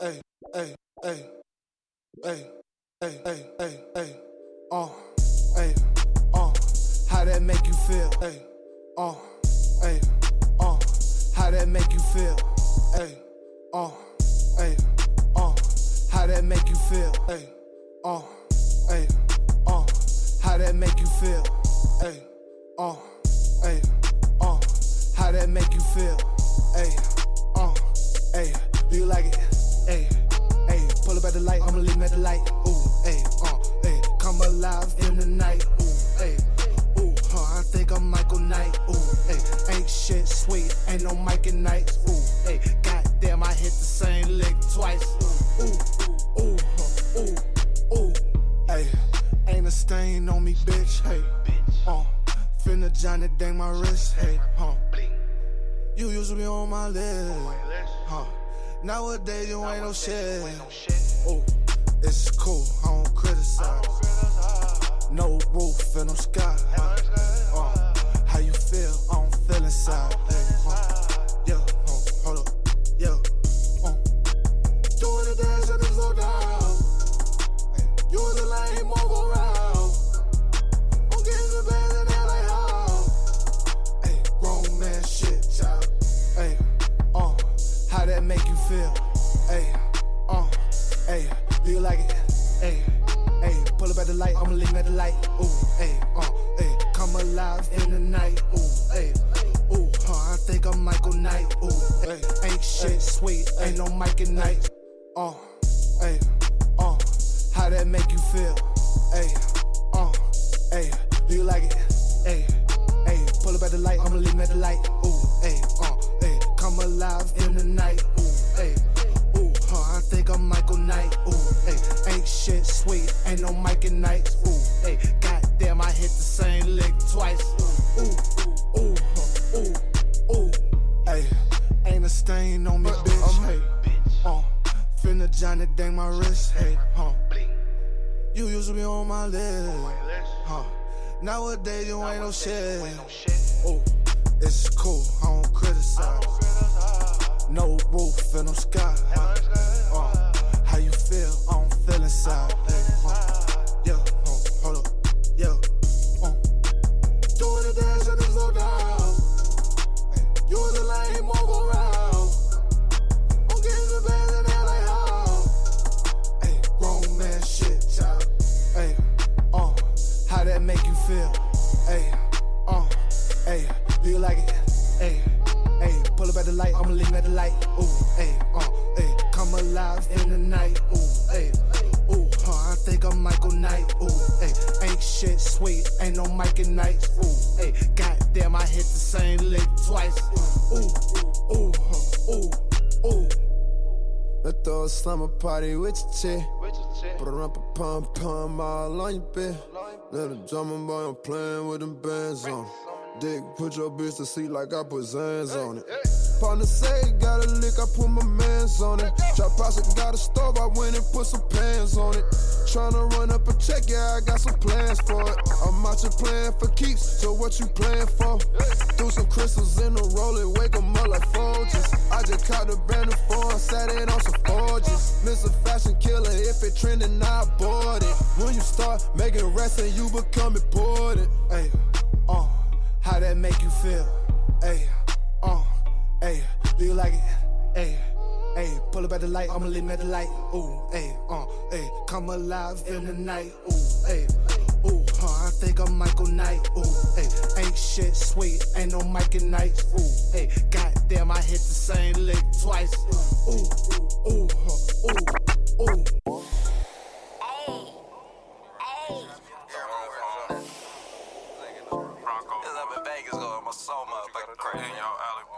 hey, hey, hey, hey, hey, hey, hey, hey, uh, hey, uh, how that make you feel? Hey, uh, hey, uh, how that make you feel? Hey, uh, hey, uh, how that make you feel? Hey, uh, hey, uh, how that make you feel? Hey, uh, hey, uh, how that make you feel? Hey, uh, hey, do you like it? Hey, hey, pull up at the light, I'ma leave at the light. Ooh, hey, uh, hey, come alive in the night. Ooh, hey, ooh, huh, I think I'm Michael Knight. Ooh, hey, ain't shit sweet, ain't no Mike and Nights. Ooh, hey, goddamn, I hit the same lick twice. Ooh, ooh, ooh, huh, ooh, ooh, hey, ain't a stain on me, bitch. Hey, uh, finna Johnny dang my wrist. Hey, huh. You used to be on my list, huh? Nowadays you ain't no shit. Ooh, it's cool, I don't criticize. No roof and no sky. Shit. Slumber party with your chick. Put a rump pum pum all on your bed. Let a drummer boy, I'm playing with them bands on. Dick, put your bitch to sleep like I put Zans on it. Partner say, got a lick, I put my mans on it. Trap house, got a stove, I went and put some pans on it. Tryna run up a check, yeah, I got some plans for it. I'm out here playing for keeps, so what you playing for? Threw some crystals in the roller, wake 'em up like Folgers. I just caught the brand new phone, sat in on some forges. Mr. Fashion Killer, if it trending, I bought it. When you start making rest and you become important. Hey, uh, how that make you feel? Hey, hey, do you like it? Hey, hey, pull up at the light, I'ma leave me at the light. Ooh, hey, uh, hey, come alive in the night. Ooh, hey, ooh, huh, I think I'm Michael Knight. Ooh, hey, ain't shit sweet, ain't no Mike and Nights. Ooh, hey, goddamn, I hit the same lick twice. Ooh, ooh, ooh, huh, ooh, ooh. Niggas up in Vegas going my soul motherfucking crazy. In your alley, boy. Niggas got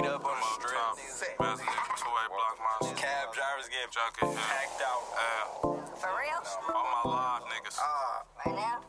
beat up on the strip. Best nigga, two A block monster. Cab drivers getting Junkie, yeah. packed out. Yeah. For real? All my live niggas. Uh. Right now?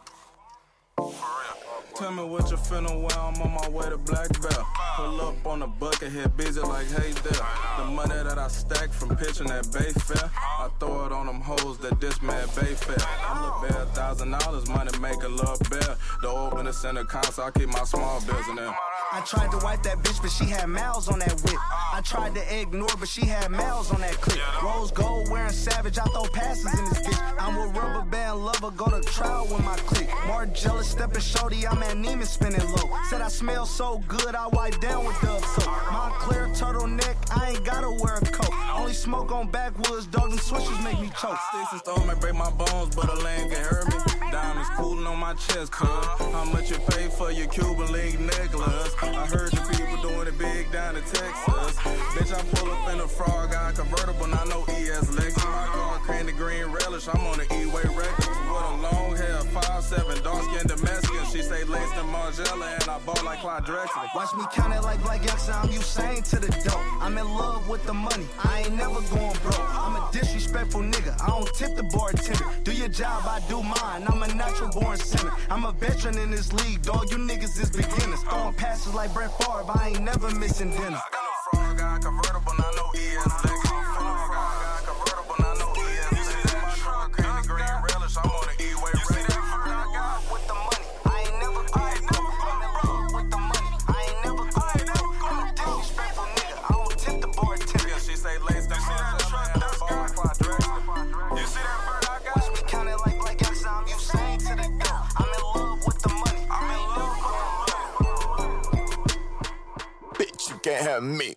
For real. Tell me what you finna wear, I'm on my way to Black Belt. Pull up on the bucket, head busy like hey there. The money that I stack from pitching at Bay Fair, I throw it on them hoes that this man Bay Fair. I'm the bear, thousand dollars, money make a little bear. The open the center console, I keep my small bills in there. I tried to wipe that bitch, but she had mouths on that whip. I tried to ignore, but she had mouths on that clip. Rose gold wearing savage, I throw passes in this bitch. I'm a rubber band lover, go to trial with my clique. More jealous, stepping shorty, I'm at Neiman spinning low. Said I smell so good, I wipe down with Dove soap. My clear turtleneck, I ain't gotta wear a coat. Only smoke on backwoods, dog, them switches make me choke. Sticks and stones may break my bones, but a land can hurt me. Diamonds cooling on my chest, cuz. How much you pay for your Cuban link necklace? I heard the people doing it big down in Texas. Bitch, I pull up in a frog eye convertible, and I know ES Lexus. My car candy green relish, I'm on the E-way records. With a long hair, five seven, dark skin Damascus. She say laced in Margiela, and I ball like Clyde Drexler. Watch me count it like Black Youngster, I'm Usain to the dope. I'm in love with the money, I ain't never going broke. I'm a disrespectful nigga, I don't tip the bartender. Do your job, I do mine, I'm a natural born sinner. I'm a veteran in this league, dog, you niggas is beginners. Throwing passes like Brett Favre, I ain't never missing dinner. I got no frog eye convertible, I know ES me.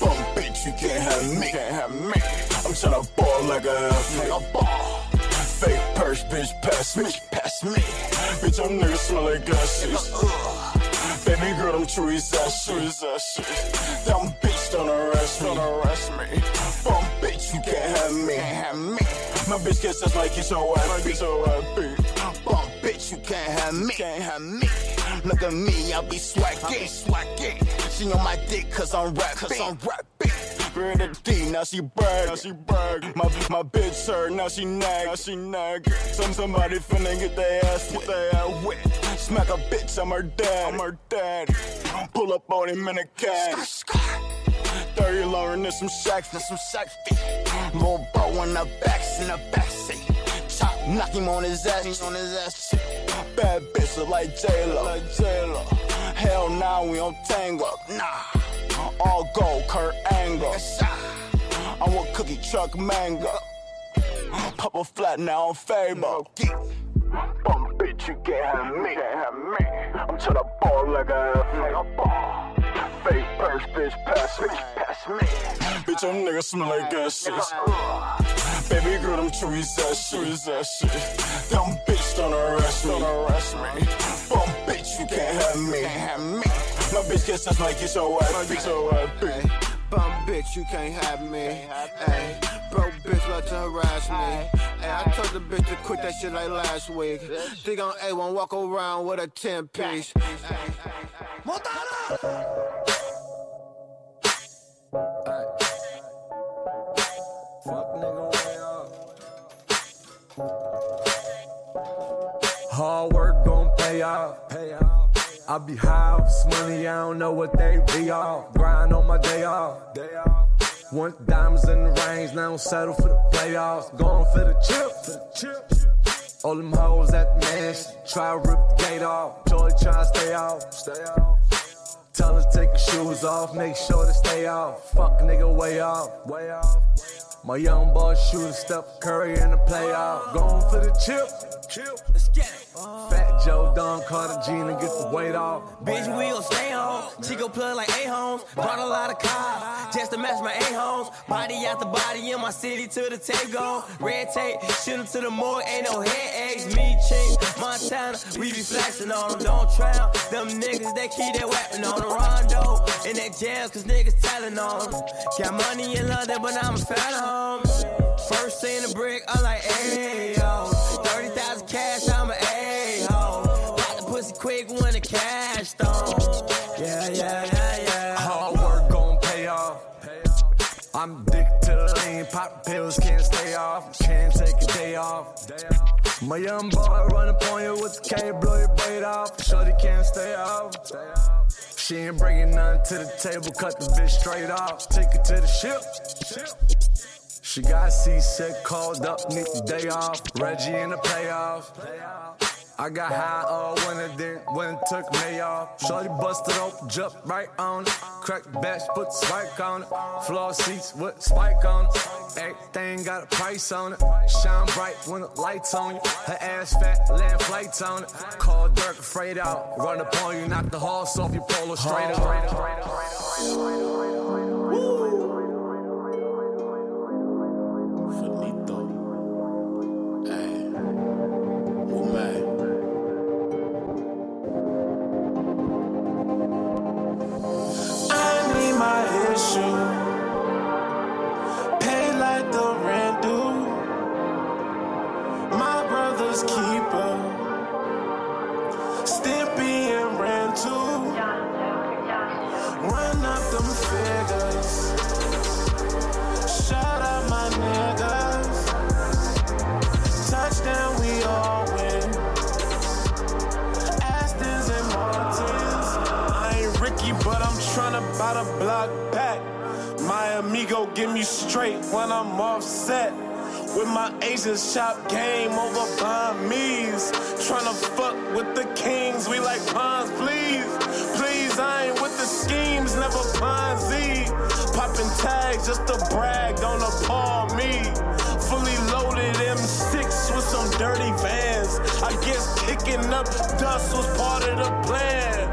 Bum bitch, you can't have me. Can't have me. I'm tryna ball like a ball. Fake purse, bitch, pass me, Bitch, pass me. Bitch, I'm nigga smell like gases. Baby girl, I'm true as that shit. Dumb bitch, don't arrest me. Don't arrest me. Bum bitch, you can't have me. Can't have me. My bitch gets us like your ass beat. So beat. Bum bitch, you can't have me. Can't have me. Look at me, I be swacking. Swacking. She on my dick cause I'm rapping. Cause I'm rapping. Bring the D, now she brag. Now she brag. My, my bitch hurt, now she nag. Now she nag. Some somebody finna get their ass get their ass wet. Smack a bitch, I'm her dad. I'm her dad. Pull up on him in a cab. 30 lower than some shacks, than some shacks feet. Little bro in the back, in the backseat. Chop, knock him on his ass, on his ass. Bad bitch look like J-Lo, like J-Lo. Hell nah, we don't tango, nah. All gold, Kurt Angle. I'm a cookie truck mango. Pop a flat now on Fable. Bum bitch, you can't have me. I'm tryna ball like a nigga ball. Fake purse, bitch, pass me, pass me. Bitch, them niggas smell like gases. Baby girl, them trees that shit, that shit. Dumb bitch, don't arrest me, don't arrest me. Bum bitch, you can't have me, can't have me. My bitch gets us like it's bitch, your ass, bitch. Bum bitch, you can't have me. Ay, broke bitch like to harass me. Ay, I told the bitch to quit that shit like last week. Think on A1, walk around with a 10 piece. Hard work gon' pay off. Pay off. I be high off this money, I don't know what they be off. Grind on my day off. Day off. Want diamonds in the range, now don't settle for the playoffs. Going for the chip. All them hoes at the mansion, try to rip the gate off. Joy try to stay off. Stay off. Tell her take your shoes off, make sure to stay off. Fuck nigga way off. Way off. My young boy shooting Steph Curry in the playoff. Going for the chip. Chip. Let's get it. Fat Joe Don Carter Gina get the weight off. Bitch, we gon' stay home. Chico plug like A-homes. Brought a lot of cars just to match my A-homes. Body after body in my city to the tape gone. Red tape, shoot to the morgue. Ain't no head eggs. Me, Chick, Montana. We be flexing on them. Don't drown. Them niggas, they keep their weapon on the rondo. In that jail, cause niggas telling on them. Got money in London, but I'm a fan of home. First thing the brick, I'm like, hey, pop pills, can't stay off, can't take a day off. My young boy run up on you with the K, blow your braid off. Shorty can't stay off. She ain't bringing nothing to the table, cut the bitch straight off. Take her to the ship. She got seasick, called up, need the day off. Reggie in the payoff. I got high all winter, then when it took me off. Shorty busted open, jumped right on it. Cracked the batch, put spike on it. Floor seats with spike on it. Everything got a price on it. Shine bright when the lights on you. Her ass fat, land flights on it. Call Dirk afraid out. Run up on you, knock the horse off your polo straight up. Asians shop game over Burmese. Tryna fuck with the kings, we like pawns, please. Please, I ain't with the schemes, never Ponzi. Popping tags just to brag, don't appall me. Fully loaded M6 with some dirty vans. I guess kicking up dust was part of the plan.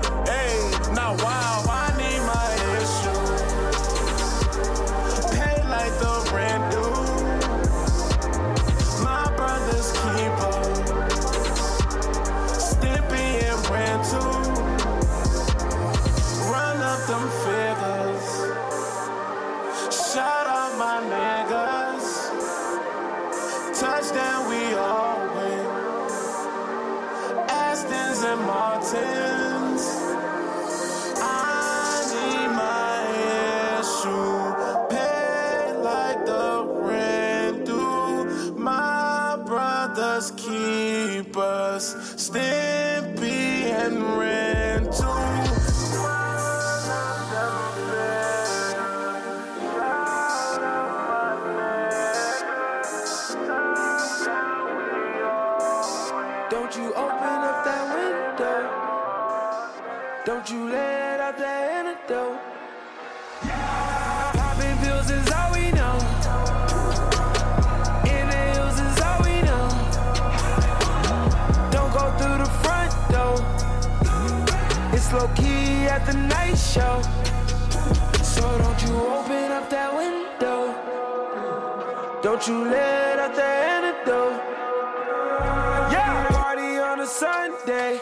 us, keep us, Stimpy and Rental. Low key at the night show. So don't you open up that window. Don't you let out the antidote. Yeah, party on a Sunday.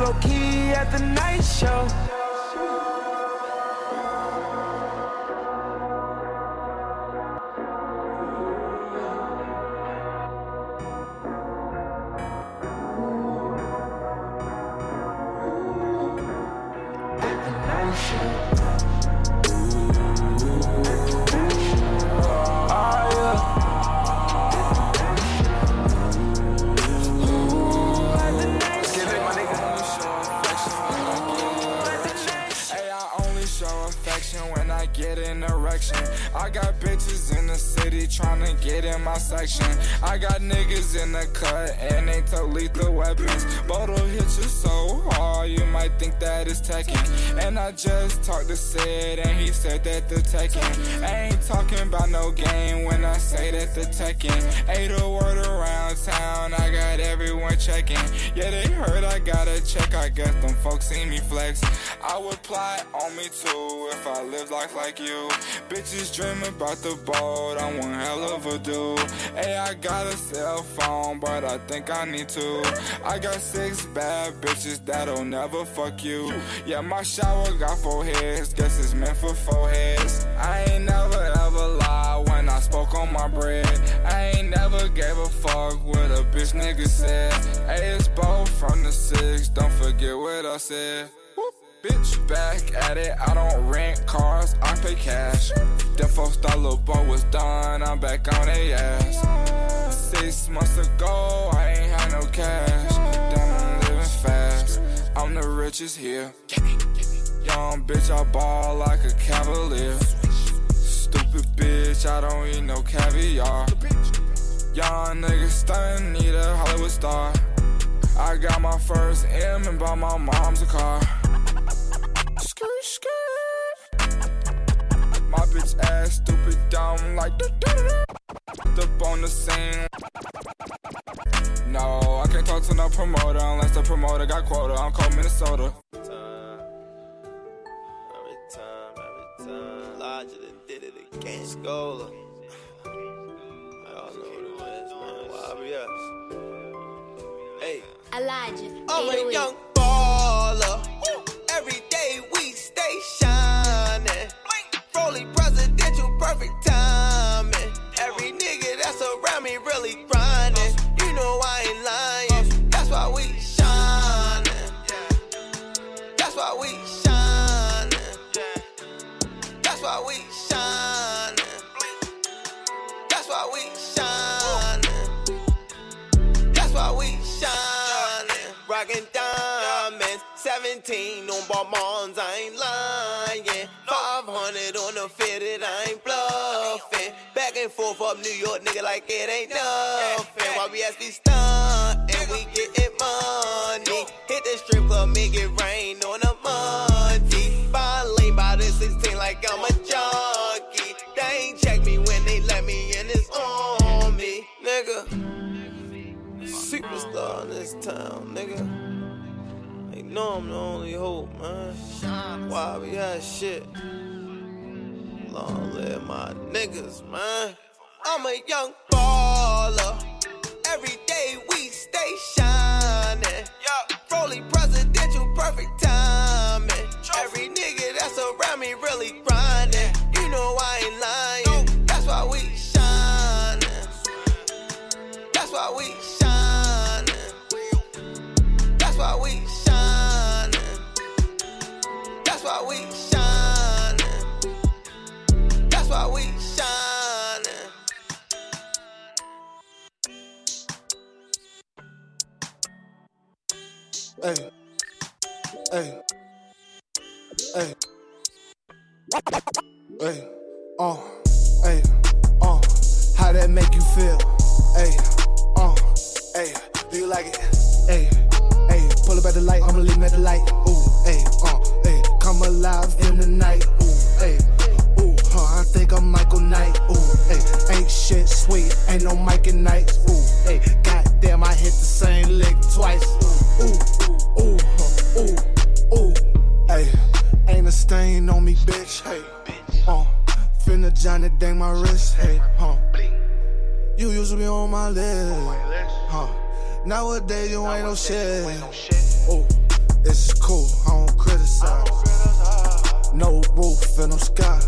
Low key at the night show. The Tekken. I ain't talking about no game when I say that the Tekken. Ain't a word around town, I got everyone checking. Yeah, they heard I got a check, I guess them folks see me flex. I would plot on me too if I lived life like you. Bitches dream about the boat, I'm one hell of a dude. Hey, I got a cell phone, but I think I need to. I got six bad bitches that'll never fuck you. Yeah, my shower got four heads, guess it's meant for four heads. I ain't never ever lie when I spoke on my bread. I ain't never gave a fuck what a bitch nigga said. Hey, it's both from the six, don't forget what I said. Bitch, back at it. I don't rent cars, I pay cash. Them folks thought little was done, I'm back on they ass. Six months ago, I ain't no cash. Damn, I'm living fast. I'm the richest here. Young bitch, I ball like a cavalier. Stupid bitch, I don't eat no caviar. Young nigga stunning, need a Hollywood star. I got my first M and bought my mom's a car. Skirt, skirt. My bitch ass stupid dumb like the up on the scene. No, I can't talk to no promoter unless the promoter got quota. I'm cold Minnesota. Every time, every time. Larger than did it again. Scola. Y'all know what it is, man. YBS. Hey. Elijah. Oh, I'm a young baller. Every day we stay shining. Rolly presidential, perfect timing. Every nigga that's around me really grinding. Know I ain't lying. That's why we shining. That's why we shining. That's why we shining. That's why we shining. That's why we shining. Rockin' diamonds. 17 on Balmains, I ain't lying. 500 on the fitted, I ain't bluffing. Back and forth up New York, nigga, like it ain't nothing. Why we be stunt and we gettin' money. Hit the strip club, make it rain on a Monday. Buy lane by the 16 like I'm a junkie. They ain't check me when they let me in, it's on me, nigga. Superstar in this town, nigga. They know I'm the only hope, man. Why we had shit? Long live my niggas, man. I'm a young baller. Every day we stay shining. Rolly presidential, perfect hey, uh, hey, uh, how that make you feel? Hey, uh, hey, do you like it? Hey, hey, pull up at the light, I'ma leave at the light. Ooh, hey, uh, hey, come alive in the night. Ooh, hey, ooh, huh, I think I'm Michael Knight. Ooh, hey, ain't shit sweet, ain't no Mike and Nights. Ooh, hey, goddamn, I hit the same lick twice. Ooh, ooh, ooh, stain on me, bitch. Hey, uh, finna Johnny dang my wrist. Hey, huh. You used to be on my list, huh? Nowadays you ain't no shit. Oh, it's cool, I don't criticize. No roof and no sky.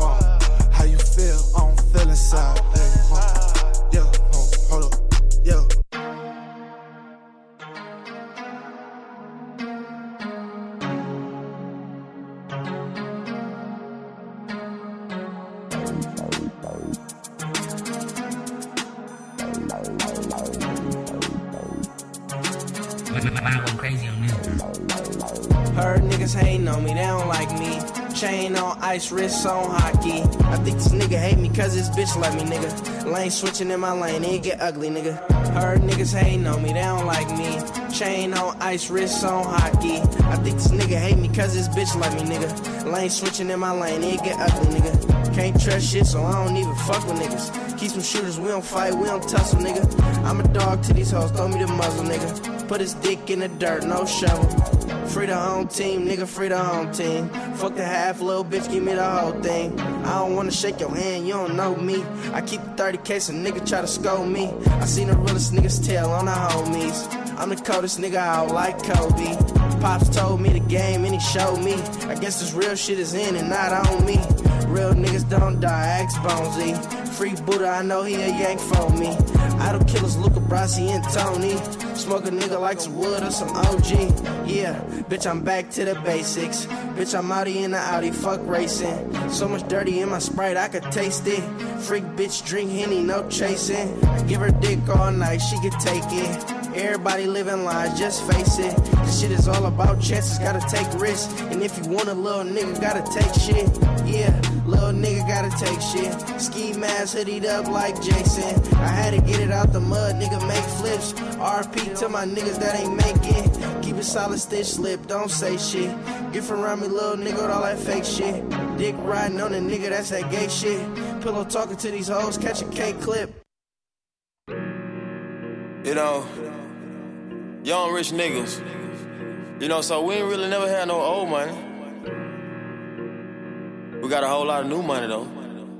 Uh, how you feel? I don't feel inside. Ice, wrist on hockey. I think this nigga hate me cause this bitch like me, nigga. Lane switching in my lane, it get ugly, nigga. Heard niggas hating on me, they don't like me. Chain on ice, wrist on hockey. I think this nigga hate me cause this bitch like me, nigga. Lane switching in my lane, it get ugly, nigga. Can't trust shit, so I don't even fuck with niggas. Keep some shooters, we don't fight, we don't tussle, nigga. I'm a dog to these hoes, throw me the muzzle, nigga. Put his dick in the dirt, no shovel. Free the home team, nigga, free the home team. Fuck the half, little bitch, give me the whole thing. I don't wanna shake your hand, you don't know me. I keep the 30 case, a nigga try to scold me. I seen the realest niggas tell on the homies. I'm the coldest nigga out like Kobe. Pops told me the game and he showed me. I guess this real shit is in and not on me. Real niggas don't die, ask Bonesy. Free Buddha, I know he a yank for me. Idol killers, Luca Brasi and Tony. Smoke a nigga like some wood or some OG. Yeah, bitch, I'm back to the basics. Bitch, I'm outie in the Audi, fuck racing. So much dirty in my sprite, I could taste it. Freak bitch, drink Henny, no chasing. Give her dick all night, she could take it. Everybody living lies, just face it. This shit is all about chances, gotta take risks. And if you want a little nigga, gotta take shit. Yeah, little nigga gotta take shit. Ski mask hoodied up like Jason. I had to get it out the mud, nigga make flips. RP to my niggas that ain't make it. Keep it solid, stitch slip, don't say shit. Get from around me, little nigga, with all that fake shit. Dick riding on a nigga, that's that gay shit. Pillow talking to these hoes, catch a K clip. You know, young rich niggas. You know, so we ain't really never had no old money. We got a whole lot of new money though.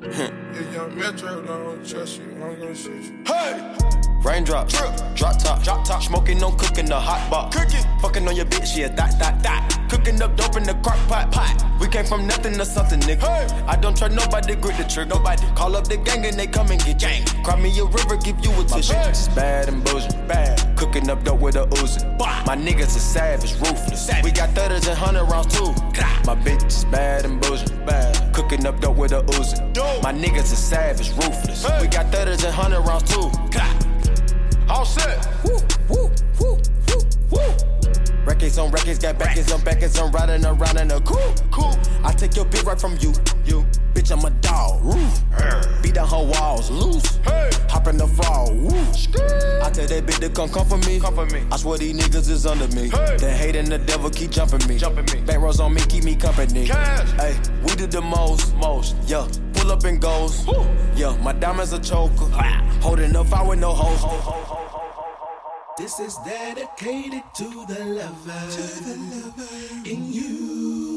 If young Metro don't trust you, I'm gonna shoot you. Hey! Raindrop, drip, drop top, drop top, smoking, no cooking, the hot box, cooking, fucking on your bitch, yeah, that, that, that, cooking up dope in the crock pot, pot. We came from nothing to something, nigga. Hey. I don't trust nobody, grip the trick, nobody. Call up the gang and they come and get gang. Cry me a river, give you a tissue. My bitch is bad and bullshit, bad. Cooking up dope with a Uzi. My niggas are savage, ruthless. We got thudders and hundred rounds too. My bitch is bad and bullshit, bad. Cooking up dope with a Uzi. My niggas are savage, ruthless. We got thudders and hundred rounds too. All set. Woo, woo, woo, woo, woo. Records on records, got backers on backers, I'm riding around in a cool, cool. I take your bitch right from you, you. Bitch, I'm a dog, roof. Beat down her walls, loose. Hey. Hop in the fall, woo. I tell that bitch to come come for me. Come for me. I swear these niggas is under me. Hey. The hate and the devil keep jumping me. Jumping me. Back rows on me, keep me company. Cash. Hey, we did the most, most. Yeah, pull up and goes. Woo. Yeah, my diamonds a choker. Holding up, I with no hoes. This is dedicated to the lover, to the lover. In you, in you,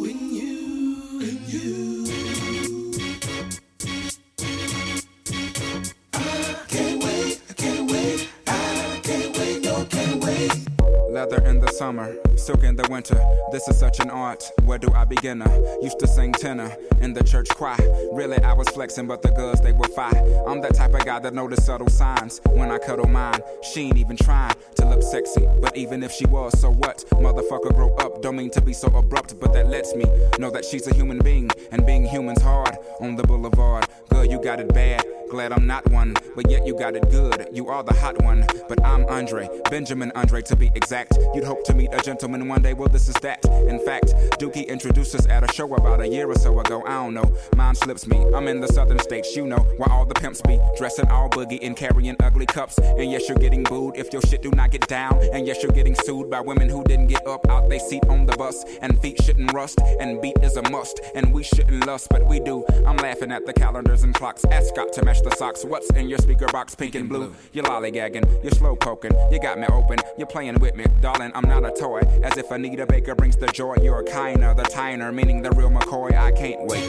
Leather in the summer, silk in the winter. This is such an art. Where do I begin? Used to sing tenor in the church choir. Really, I was flexing, but the girls they were fine. I'm that type of guy that notice subtle signs when I cuddle mine. She ain't even trying to look sexy, but even if she was, so what? Motherfucker, grow up. Don't mean to be so abrupt, but that lets me know that she's a human being, and being human's hard on the boulevard. Girl, you got it bad. Glad I'm not one, but yet you got it good. You are the hot one, but I'm Andre, Benjamin Andre to be exact. You'd hope to meet a gentleman one day, well, this is that. In fact, Dookie introduced us at a show about a year or so ago. I don't know, mine slips me. I'm in the southern states, you know, where all the pimps be dressing all boogie and carrying ugly cups. And yes, you're getting booed if your shit do not get down. And yes, you're getting sued by women who didn't get up out they seat on the bus. And feet shouldn't rust, and beat is a must. And we shouldn't lust, but we do. I'm laughing at the calendars and clocks. Ascot to match the socks. What's in your speaker box, pink and blue? You're lollygagging, you're slow poking, you got me open, you're playing with me, darling. I'm not a toy. As if Anita Baker brings the joy. You're kinder, the tiner, meaning the real McCoy. I can't wait.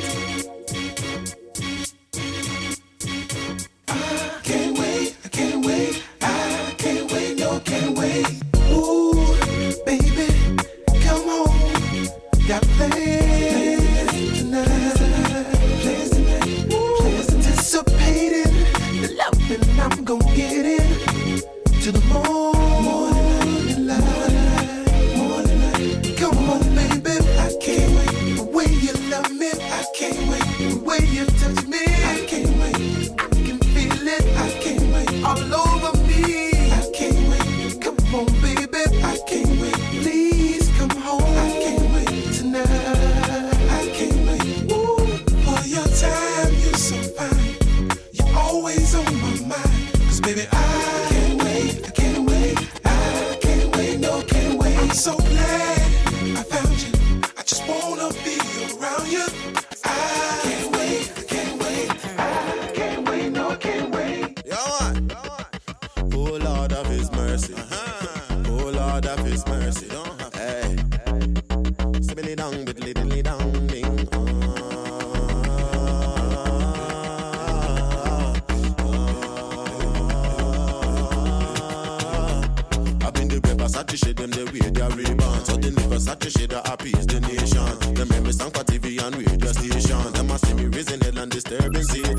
I'm gonna get in to the morning way shade them the way they are rebound. So the Versace shade that is the nation. Them hear me song for TV and radio station. Them a see me raising hell and disturbing Satan.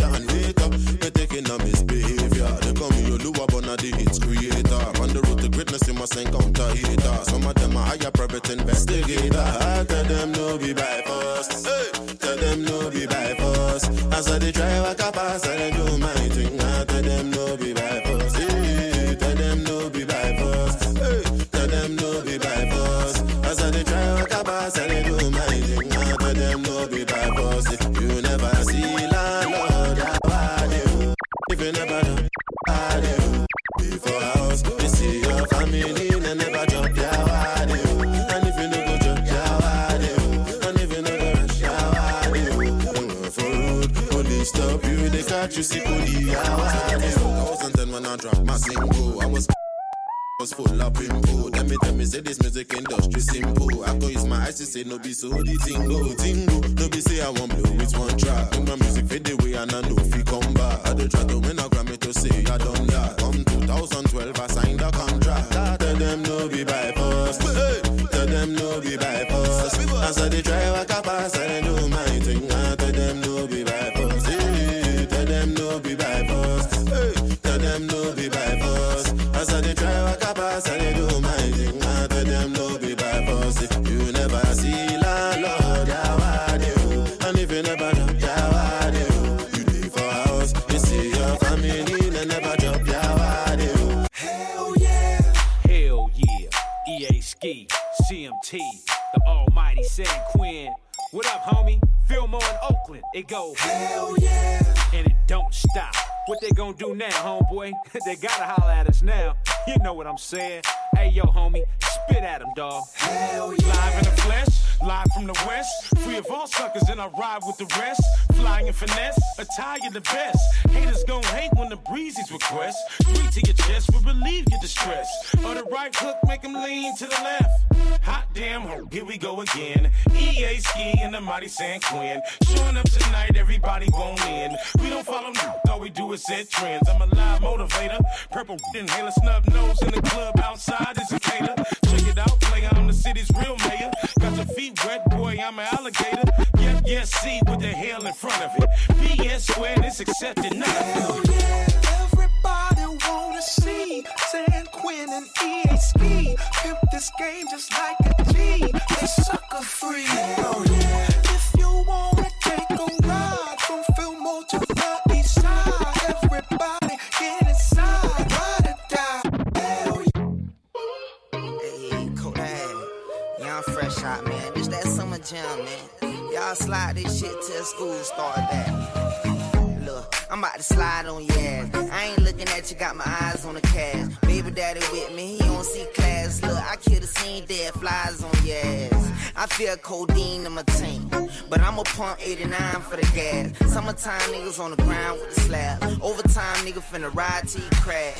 So the tingo, tingo. No be say I want What up, homie? Fillmore in Oakland. It goes. Hell yeah. And it don't stop. What they gonna do now, homeboy? they gotta holler at us now. You know what I'm saying. Hey, yo, homie, spit at him, dawg. Hell yeah. Live in the flesh, live from the west. Free of all suckers, and I ride with the rest. Flying in finesse, attire the best. Haters gon' hate when the breezes request. Three to your chest will relieve your distress. Or the right hook, make them lean to the left. Hot damn, ho, here we go again. EA Ski and the mighty San Quinn. Showing up tonight, everybody won't in. We don't follow no, all we do is set trends. I'm a live motivator. Purple inhaler, snub nose in the club outside is a cater. Check it out, play I'm the city's real mayor. Got your feet wet, boy, I'm an alligator. Yep, yes, see with the hell in front of it. BS squared, it's accepted now. Hell yeah. Everybody wanna see San Quinn and EA Ski. Pimp this game just like a G. They sucker free. Hell yeah. If you wanna take a ride jam, man. Y'all slide this shit till school start back. Look, I'm about to slide on your ass. I ain't looking at you, got my eyes on the cash. Baby daddy with me, he don't see class. Look, I kill the scene, dead flies on your ass. I feel codeine in my tank, but I'ma pump 89 for the gas. Summertime niggas on the ground with the slab. Overtime nigga finna ride till crash.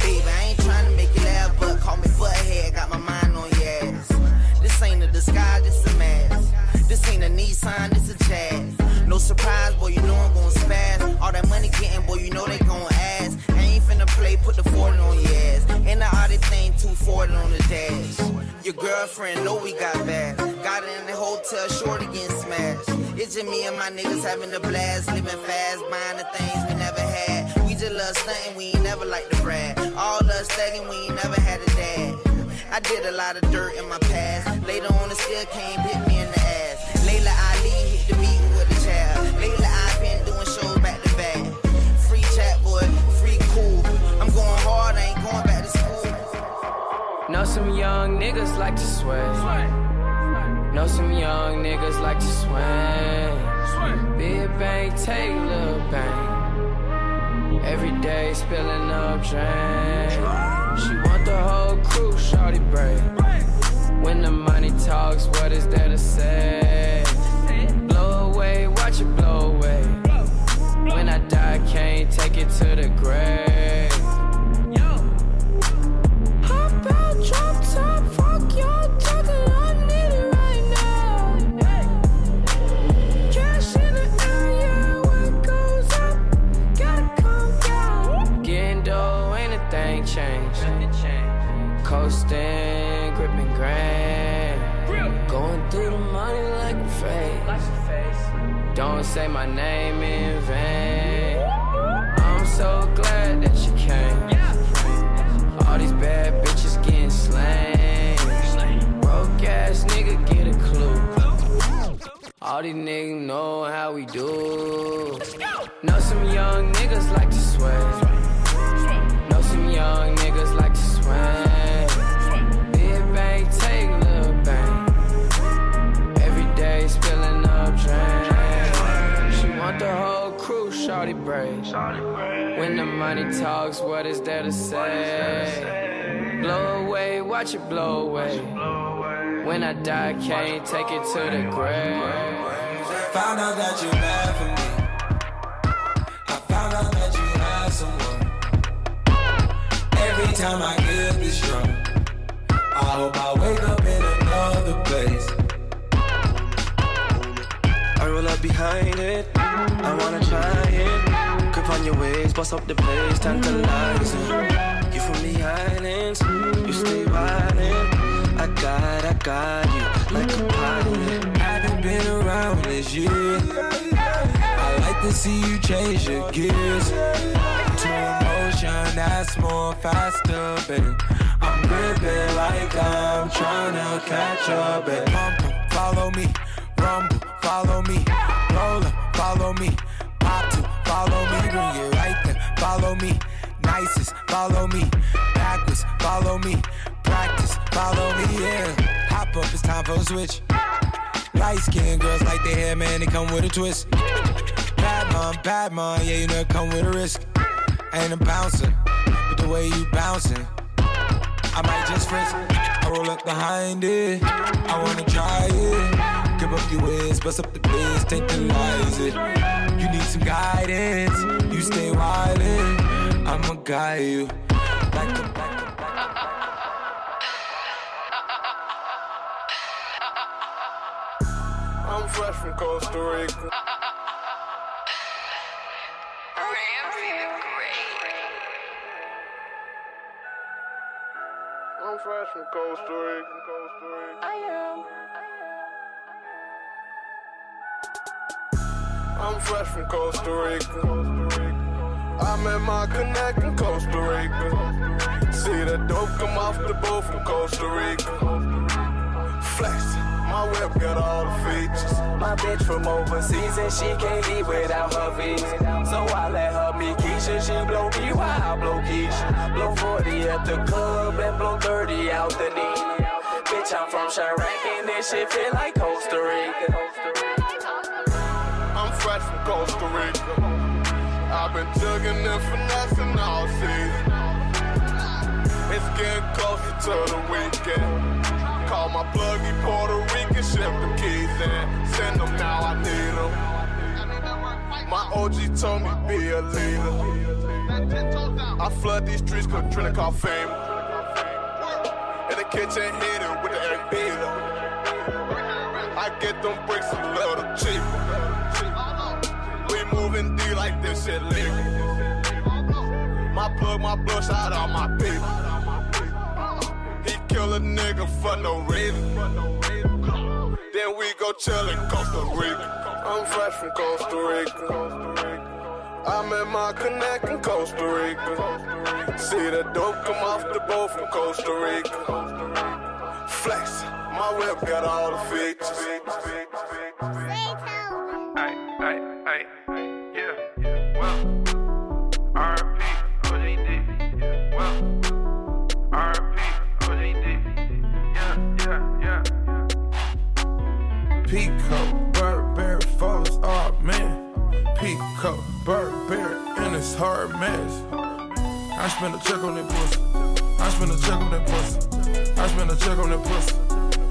Baby, I ain't tryna make you laugh, but call me butthead, got my mind on your ass. This ain't a disguise, this a mask. This ain't a Nissan, this a Jazz. No surprise, boy, you know I'm gon' spaz. All that money getting, boy, you know they gon' ask. I ain't finna play, put the 40 on your ass. And the audit thing, 240 on the dash. Your girlfriend know we got bad. Got it in the hotel, short again smashed. It's just me and my niggas having the blast, living fast, buying the things we never had. We just love stunting, we ain't never like to brag. All us thugging, we ain't never had a dad. I did a lot of dirt in my past. Later on, it still came hit me in the beat with a child. Layla I been doing shows back to back. Free chat boy, free cool. I'm going hard, I ain't going back to school. Know some young niggas like to sway. Know some young niggas like to swing. Big bang, take little bang. Every day spilling up drain. She want the whole crew, shorty break. When the money talks, what is there to say? Away, watch it blow away. When I die, can't take it to the grave. Don't say my name in vain. I'm so glad that you came. All these bad bitches getting slain. Broke ass nigga get a clue. All these niggas know how we do. Know some young niggas like to sway. Know some young niggas like to swing. Shorty brave. When the money talks, what is there to say? Blow away, watch it blow away. When I die, can't take it to the grave. Found out that you're bad for me. I found out that you had someone. Every time I get this drunk, I hope I wake up in another place. I up behind it. I wanna try it. Grip on your waist, bust up the place, tantalizing. You from the islands, you stay wildin'. I got, I got you like a pilot. Haven't been around this year. I like to see you change your gears to emotion that's more faster, baby. I'm gripping like I'm trying to catch up, baby. Pump, follow me, rumble, follow me, roll up, follow me, pop to, follow me, bring it right there, follow me, nicest, follow me, backwards, follow me, practice, follow me, yeah. Hop up, it's time for a switch. Light skinned girls like their hair, man, they come with a twist. Bad mom, bad mom, yeah, you know, come with a risk. Ain't a bouncer, but the way you bouncing, I might just frisk. I roll up behind it, I wanna try it. Grip up your waist, bust up the place, tantalize it. You need some guidance, you stay wildin'. I'ma guide you like the I'm fresh from Costa Rica. I'm fresh from Costa Rica. Costa Rica. I am. I'm fresh from Costa Rica. I'm at my connect in Costa Rica. See the dope come off the boat from Costa Rica. Flex. My whip got all the features. My bitch from overseas and she can't leave without her visa. So I let her be Keisha. She blow me while I blow Keisha. Blow 40 at the club and blow 30 out the knee. Bitch, I'm from Chiraq and this shit feel like Costa Rica. From Costa Rica. I've been jugging and finessing all season. It's getting closer to the weekend. Call my pluggy Puerto Rican, ship the keys in. Send them now, I need them. My OG told me be a leader. I flood these streets cause Trina call fame. In the kitchen hitting with the egg beater. I get them bricks a little cheaper. We moving D like this shit legal. My plug, my blood, shout out my people. He kill a nigga for no reason. Then we go chill in Costa Rica. I'm fresh from Costa Rica. I'm at my connect in Costa Rica. See the dope come off the boat from Costa Rica. Flex, my whip got all the features. Hey, hey, hey, Pico, Burberry, Foes, oh man. Pico, Burberry, and it's hard mess. I spend a check on that pussy. I spend a check on that pussy. I spend a check on that pussy.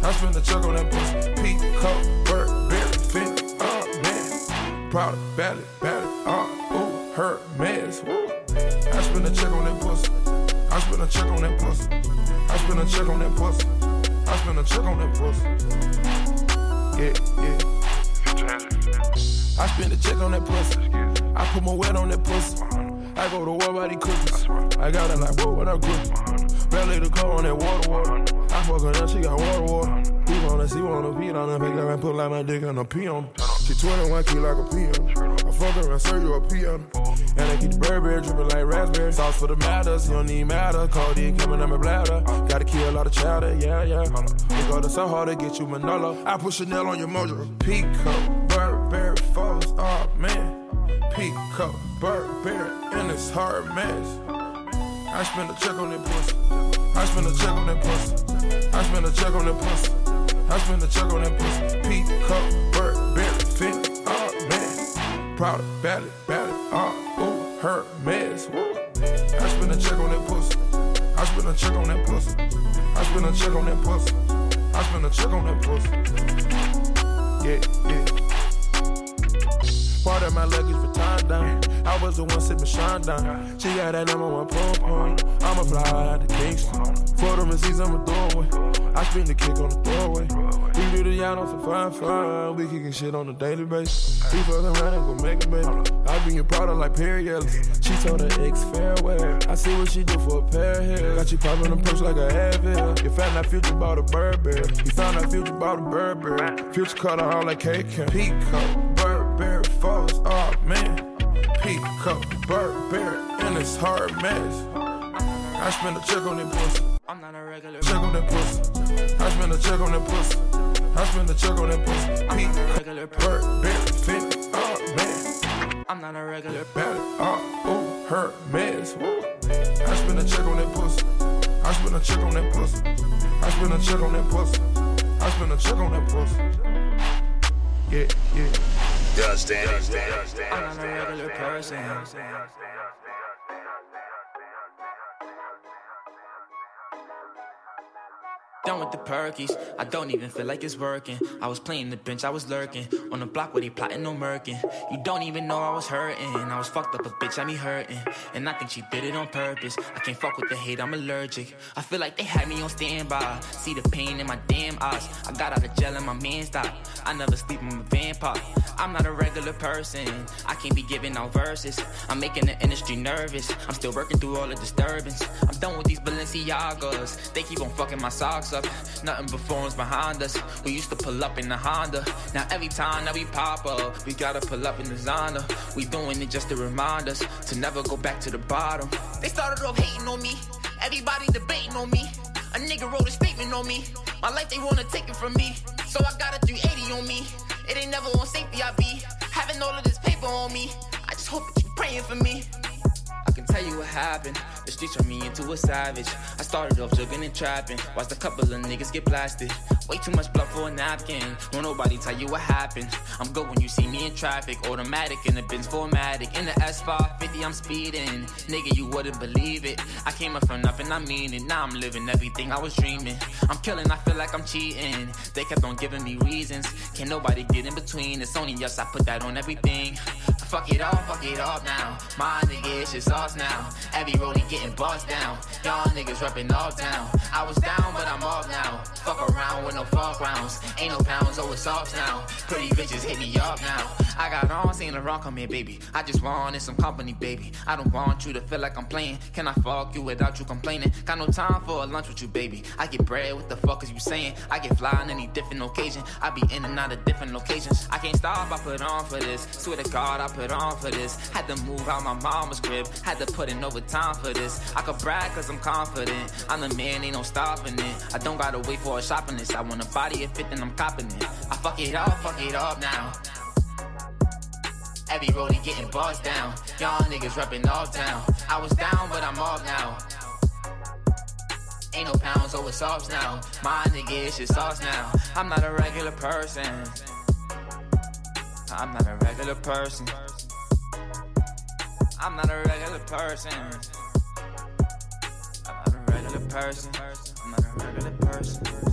I spend a check on that pussy. Pico, Burberry, fit, oh man. Proud of Bally, Bally, oh, ooh, her mess. I spend a check on that pussy. I spend a check on that pussy. I spend a check on that pussy. I spend a check on that pussy. Yeah, yeah. I spend a check on that pussy. I put my wet on that pussy. I go to war by these cookies. I got it like, whoa, what up, cookie? Belly the car on that water, water. I fuck her now, she got water, water. He wanna see, wanna pee on her. Pick up and put like my dick on a pee on. She 21 key like a pee on. I fuck her and serve you a pee on. And I keep the Burberry dripping like raspberry. Sauce for the matters, you don't need matter. Codeine coming out my bladder. Gotta kill a lot of chowder, yeah, yeah. Go to so hard to get you Manolo. I put Chanel on your mojo. Pico, Burberry, foes, oh man. Pico, Burberry, and it's hard mess. I spend a check on that pussy. I spend a check on that pussy. I spend a check on that pussy. I spend a check on that pussy. Pico, Burberry, fit, oh man. Proud about it, about oh, ooh, her mess. I spend a check on that pussy. I spend a check on that pussy. I spend a check on that pussy. I spend a check on that pussy. Yeah, yeah. Part of my luggage for time down. I was the one sipping Sean down. She got that number one pom pom. I'ma fly out to Kingston. The receipts, I'ma throw away. I spin the kick on the throwaway. We do the on some fine fun. We kicking shit on a daily basis. We fucking around and gon' make a baby. I be your product like Perry Ellis. She told her ex farewell. I see what she do for a pair of hair. Got you popping them perks like a Advil. You found out Future bought a Burberry. You found out Future bought a Burberry. Future cut her all like cake. Pico, Burberry, foes, oh man. Pico, Burberry, and it's hard mess. I spend a check on that pussy. I'm not a regular. Check on that pussy. I spend a check on that pussy. I spend a check on that pussy. Pico, Burberry, fit, oh man. I'm not a regular. Bad, oh, uh, ooh, her mess. Woo. I spend a check on that pussy. I spend a check on that pussy. I spend a check on that pussy. I spend a check on that pussy. Yeah, yeah. Dust Danny. I'm not a regular person. Done with the perkies, I don't even feel like it's working. I was playing the bench, I was lurking. On the block where they plotting no murking. You don't even know I was hurting. I was fucked up a bitch, I me hurting. And I think she did it on purpose. I can't fuck with the hate, I'm allergic. I feel like they had me on standby. See the pain in my damn eyes. I got out of jail and my man stopped. I never sleep, I'm a vampire. I'm not a regular person. I can't be giving out verses. I'm making the industry nervous. I'm still working through all the disturbance. I'm done with these Balenciagas. They keep on fucking my socks up. Nothing but phones behind us. We used to pull up in the Honda. Now every time that we pop up, we gotta pull up in the Zonda. We doing it just to remind us to never go back to the bottom. They started off hating on me. Everybody debating on me. A nigga wrote a statement on me. My life they wanna take it from me. So I got a 380 on me. It ain't never on safety I be. Having all of this paper on me. I just hope that you praying for me. Can tell you what happened. The streets turned me into a savage. I started off jugging and trapping. Watched a couple of niggas get blasted. Way too much blood for a napkin. Don't nobody tell you what happened. I'm good when you see me in traffic. Automatic in the Benz 4MATIC. In the S550, I'm speeding. Nigga, you wouldn't believe it. I came up from nothing, I mean it. Now I'm living everything I was dreaming. I'm killing, I feel like I'm cheating. They kept on giving me reasons. Can't nobody get in between. It's only us, I put that on everything. Fuck it off, fuck it off now. My nigga, it's just us now. Every rollie getting bossed down. Y'all niggas repping all down. I was down, but I'm off now. Fuck around with no fuck rounds. Ain't no pounds, oh, it's off now. Pretty bitches hit me up now. I got on, seen the wrong come here, baby. I just wanted some company, baby. I don't want you to feel like I'm playing. Can I fuck you without you complaining? Got no time for a lunch with you, baby. I get bread, what the fuck is you saying? I get fly on any different occasion. I be in and out of different locations. I can't stop, I put on for this. Swear to God, I put on for this. Had to move out my mama's crib. Had to put in overtime for this. I could brag cause I'm confident. I'm the man, ain't no stopping it. I don't gotta wait for a shopping list. I want a body it fit, then I'm copping it. I fuck it up, fuck it up now. Every rollie getting bossed down. Y'all niggas repping all town. I was down, but I'm off now. Ain't no pounds, so it's now. My nigga, it's just sauce now. I'm not a regular person. I'm not a regular person. I'm not a regular person. I'm not a regular person. I'm not a regular person.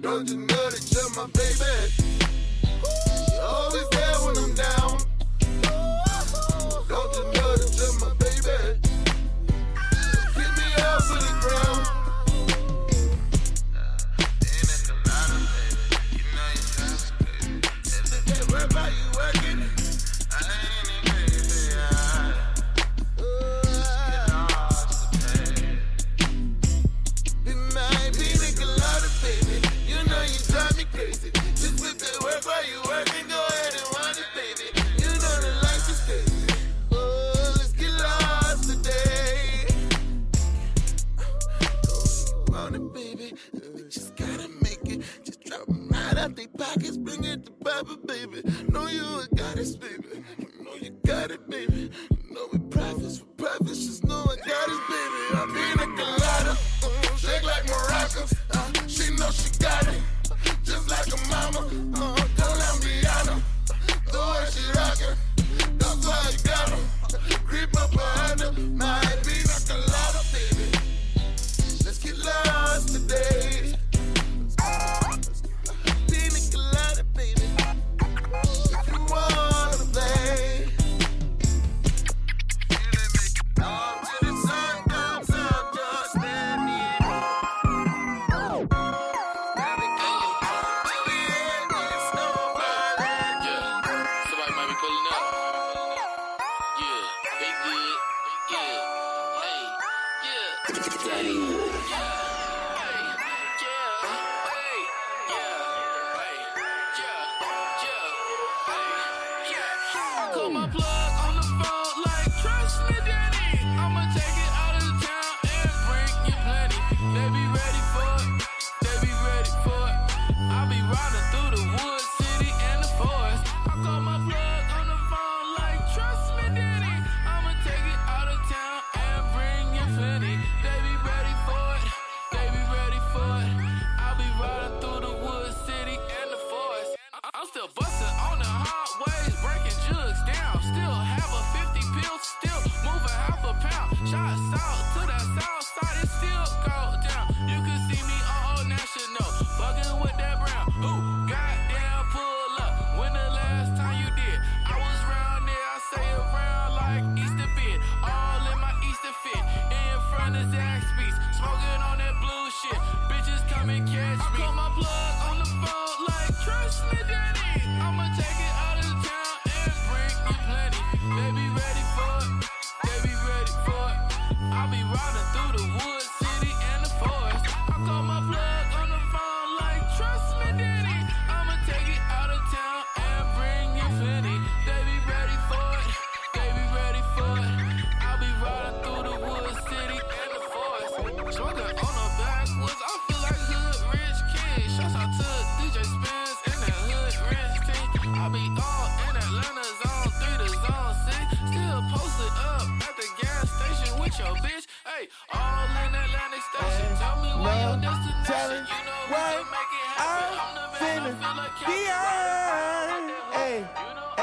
Don't you know that you're my baby?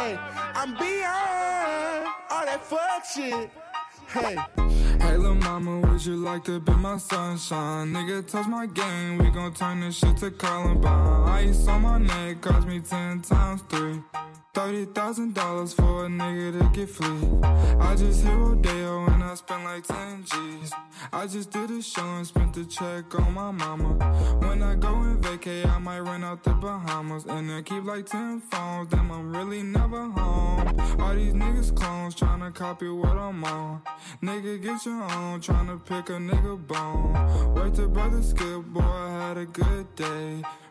Hey, I'm beyond all that fuck shit. Hey, Hey, lil' mama, would you like to be my sunshine? Nigga, touch my game, we gon' turn this shit to Columbine. Ice on my neck cost me 10 times 3. $30,000 for a nigga to get free. I just hit Rodeo I spent like 10 G's. I just did a show and spent the check on my mama. When I go and vacay, I might rent out the Bahamas. And then keep like 10 phones, damn, I'm really never home. All these niggas clones tryna copy what I'm on. Nigga, get your own, tryna pick a nigga bone. Wait till brother skip, boy, I had a good day.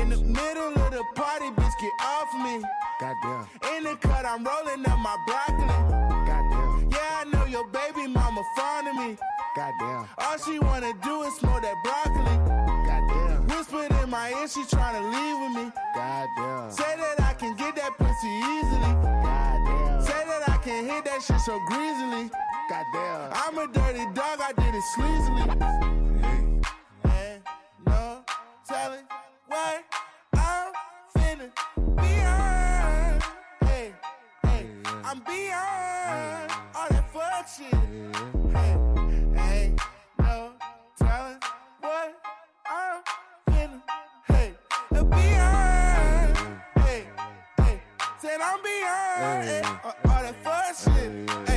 In the middle of the party, bitch, get off me. Goddamn. In the cut, I'm rolling up my broccoli. Goddamn. Yeah, I know your baby mama fond of me. Goddamn. All she wanna do is smoke that broccoli. Goddamn. Whispered in my ear, she tryna leave with me. Goddamn. Say that I can get that pussy easily. Goddamn. Say that I can hit that shit so greasily. Goddamn. I'm a dirty dog, I did it sleazily. Hey. And no telling what I'm finna beyond. Hey, hey, I'm beyond all that fuck shit. Hey, hey, no telling what I'm finna. Hey, beyond. Hey, hey, said I'm beyond. Hey, all all that fuck shit. Hey.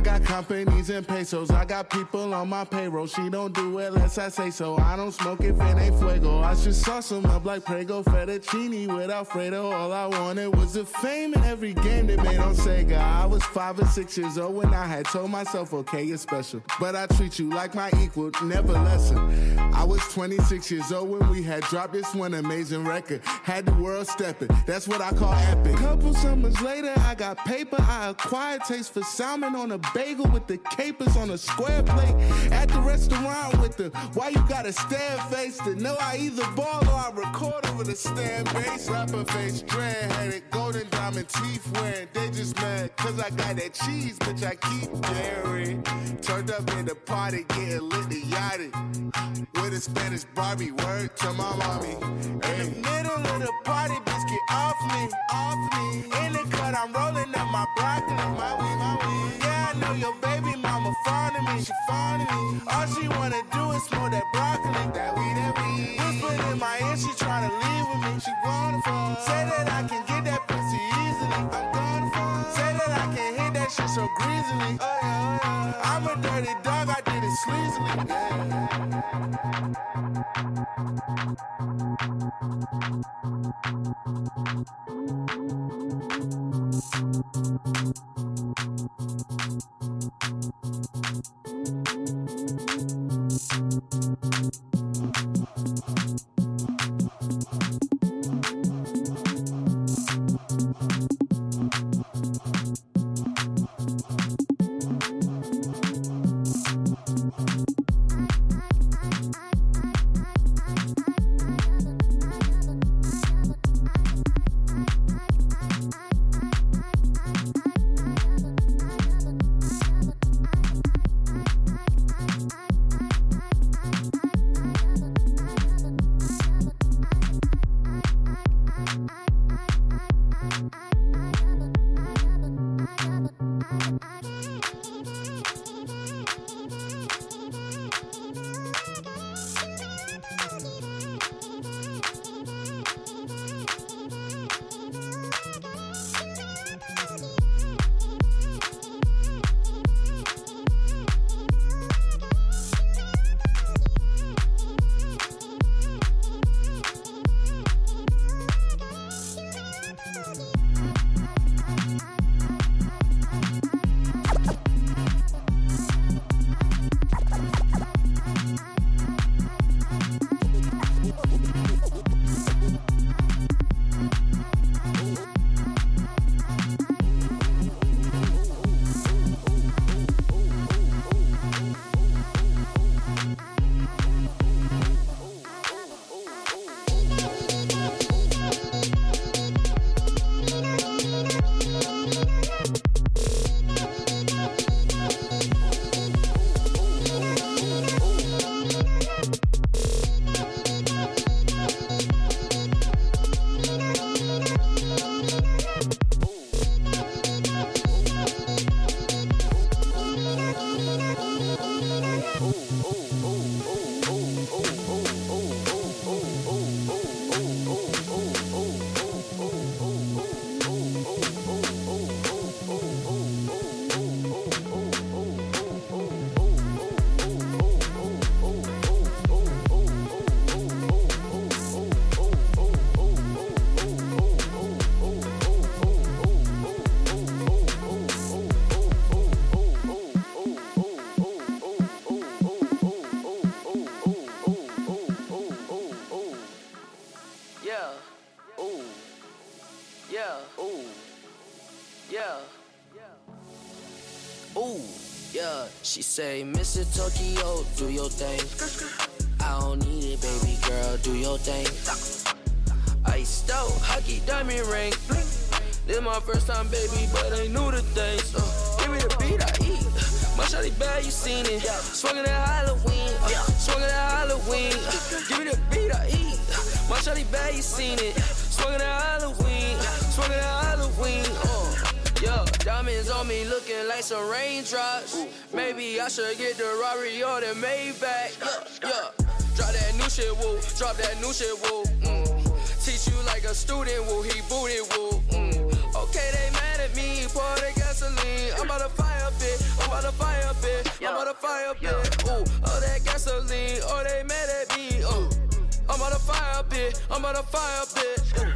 I got companies and pesos. I got people on my payroll. She don't do it unless I say so. I don't smoke if it ain't fuego. I should sauce 'em up like Prego fettuccine with Alfredo. All I wanted was the fame in every game they made on Sega. I was five or six years old when I had told myself, okay, you're special. But I treat you like my equal, never lesser. I was 26 years old when we had dropped this one amazing record. Had the world stepping. That's what I call epic. Couple summers later, I got paper. I acquired taste for salmon on a bagel with the capers on a square plate. At the restaurant with the why you gotta stand face to know I either ball or I record over the stand bass. Rapper face, dread headed, golden diamond teeth wearing. They just mad cause I got that cheese, bitch. I keep daring. Turned up in the party, getting lit the yachty. With a Spanish Barbie, word to my mommy. In the middle of the party, bitch, get off me, off me. In the cut, I'm rolling up my broccoli, my weed, my weed. Know your baby mama fond me, she fond me. All she wanna do is smoke that broccoli, that weed, that weed. Whispered in my ear, she tryna leave with me, she wanna fuck. Say that I can get that pussy easily, I'm gonna fuck. Say that I can hit that shit so greasily. Oh yeah, oh yeah. I'm a dirty dog, I did it sleazily. Yeah. Ooh. Yeah. Ooh. Yeah. Ooh. Yeah. She say, Mr. Tokyo, do your thing. I don't need it, baby girl, do your thing. Iced out, hockey diamond ring. This my first time, baby, but I knew the things. Uh, give me the beat, I eat. My shawty bad, you seen it. Swinging that Halloween, uh, swinging that Halloween. Uh, give me the beat, I eat. My shawty bad, you seen it. Swinging that Halloween, swinging that Halloween. Uh, yeah, diamonds on me looking like some raindrops. Maybe I should get the Rari or the Maybach. Yeah, yeah. Drop that new shit, woo. Drop that new shit, woo. Mm. Teach you like a student, woo. He booted, woo. Mm. Okay, they mad at me. Pour the gasoline. I'm about to fire a bit. I'm about fire pit. Ooh, all that gasoline, oh, they mad at me. Ooh, I'm on a fire pit, I'm on a fire pit. Ooh,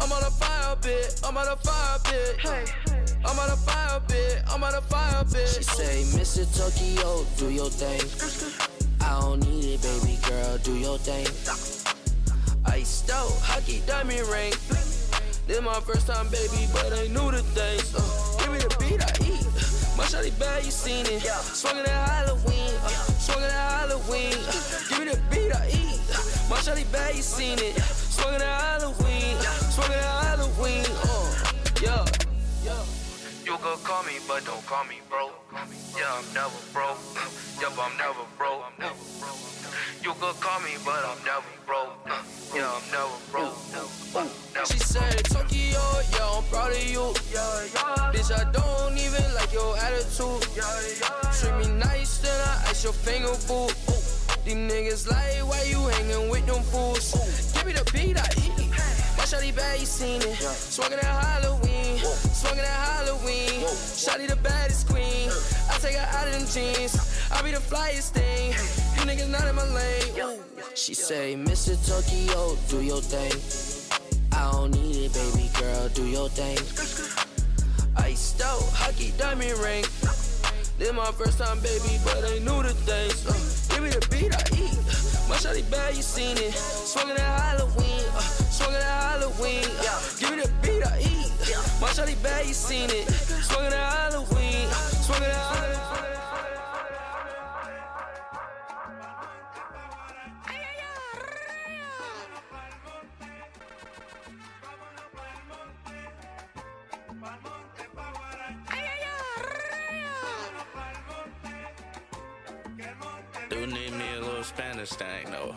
I'm on a fire pit, I'm on a fire pit. Hey. I'm on a fire pit, I'm on a fire pit. She say, Mr. Tokyo, do your thing. I don't need it, baby girl, do your thing. Iced out, hockey diamond ring. This my first time, baby, but I knew the things. Uh, give me the beat, I eat. My shawty bad, you seen it. Swinging that Halloween, uh, swinging that Halloween. Uh, give me the beat, I eat. My shawty bad, you seen it. Swinging that Halloween, swinging that Halloween. Uh, yeah. You could call me, but don't call me bro. Yeah, I'm never broke. Yup, I'm never broke. You could call me, but I'm never broke. Yeah, I'm never broke. She said, Tokyo, yeah, I'm proud of you. Yeah, yeah. Bitch, I don't even like your attitude. Treat me nice, then I ice your finger, boo. These niggas like, why you hanging with them fools? Give me the beat, I eat. Shawty bad, you seen it. Swinging that Halloween, swinging that Halloween. Shawty the baddest queen. I take her out of them jeans. I be the flyest thing. You niggas not in my lane. Ooh. She say, Mr. Tokyo, do your thing. I don't need it, baby girl, do your thing. Iced out, hockey diamond ring. This my first time, baby, but I knew the things. Uh, give me the beat, I eat. My shawty bad, you seen it. Swinging that Halloween, uh, swinging that Halloween. Uh, give me the beat, I eat. My shawty bad, you seen it. Swinging that Halloween, swinging that Halloween. Do need me a little Spanish thing though.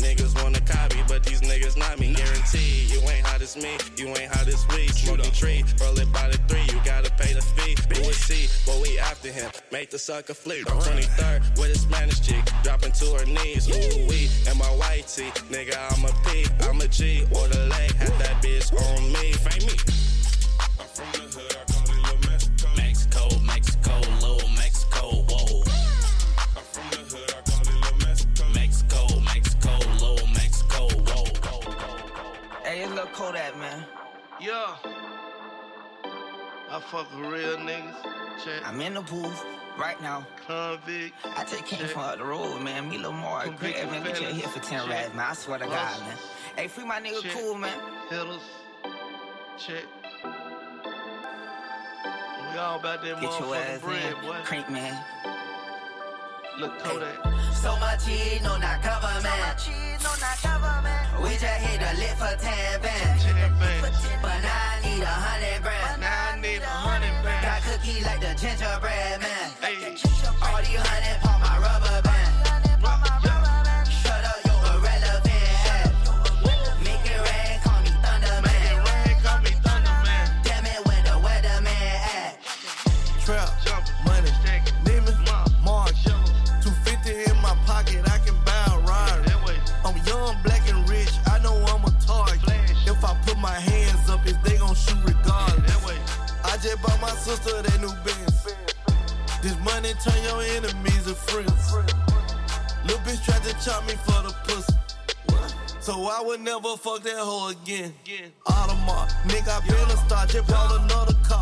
Niggas wanna copy, but these niggas not me. Guaranteed, you ain't hot as me, you ain't hot as we. Smoking tree, roll it by the three, you gotta pay the fee. Who is he? But we after him, make the sucker flee. 23rd with a Spanish chick, dropping to her knees. Ooh wee, and my white tee, nigga I'm a P, I'm a G, or the leg, have that bitch on me. Fame me. I'm from the hood, Lil Kodak, man. Yeah. I fuck with real niggas. Check. I'm in the booth right now. Convict. I just came from up the road, man. Me, Lil Convict Greg, man. We just here for 10 Check. rats, man. I swear to God, man. Hey, free my nigga Check. cool, man. Hitters. Check. We all about that Get your motherfucking ass bread, in. boy. Crank, man. Look Kodak. So much cheese, no not government. We just hit a lit for 10 bands. But now I need a hundred grand. Now I need a hundred bands. Got cookie like the gingerbread man. All these hundred sister that new Benz. This money turn your enemies to friends. Little bitch tried to chop me for the pussy. So I would never fuck that hoe again. Audemars, nigga, I been a star, just bought another car.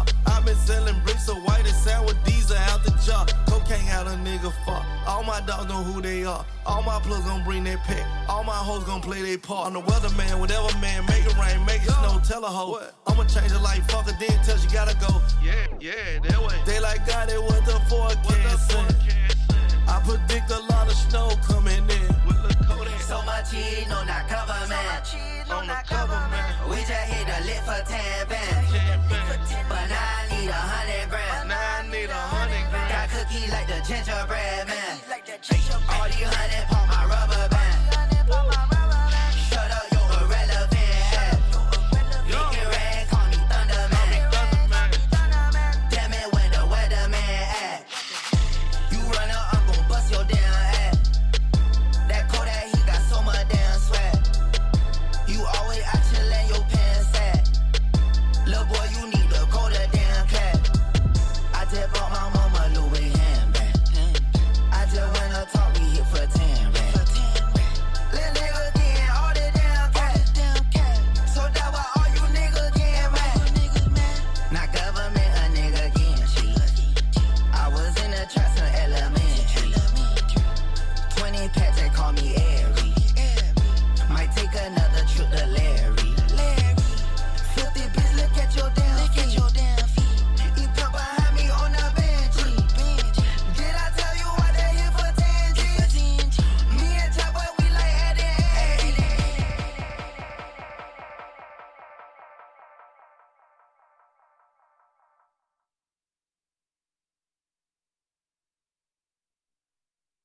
Dogs know who they are. All my plugs gon' bring their pet. All my hoes gon' play their part. I'm the weatherman, whatever man, make it rain, make it snow, tell a hoe. I'ma change her life, fuck her, then tell she gotta go. Yeah, yeah, that way. They like God, it what the forecast saying. I predict a lot of snow coming in. So much cheese, no not government. On the government. We just hit the lit for 10 bands. But now I need a hundred grand. Now I need a hundred grand. Got cookie like the gingerbread man. All these hundred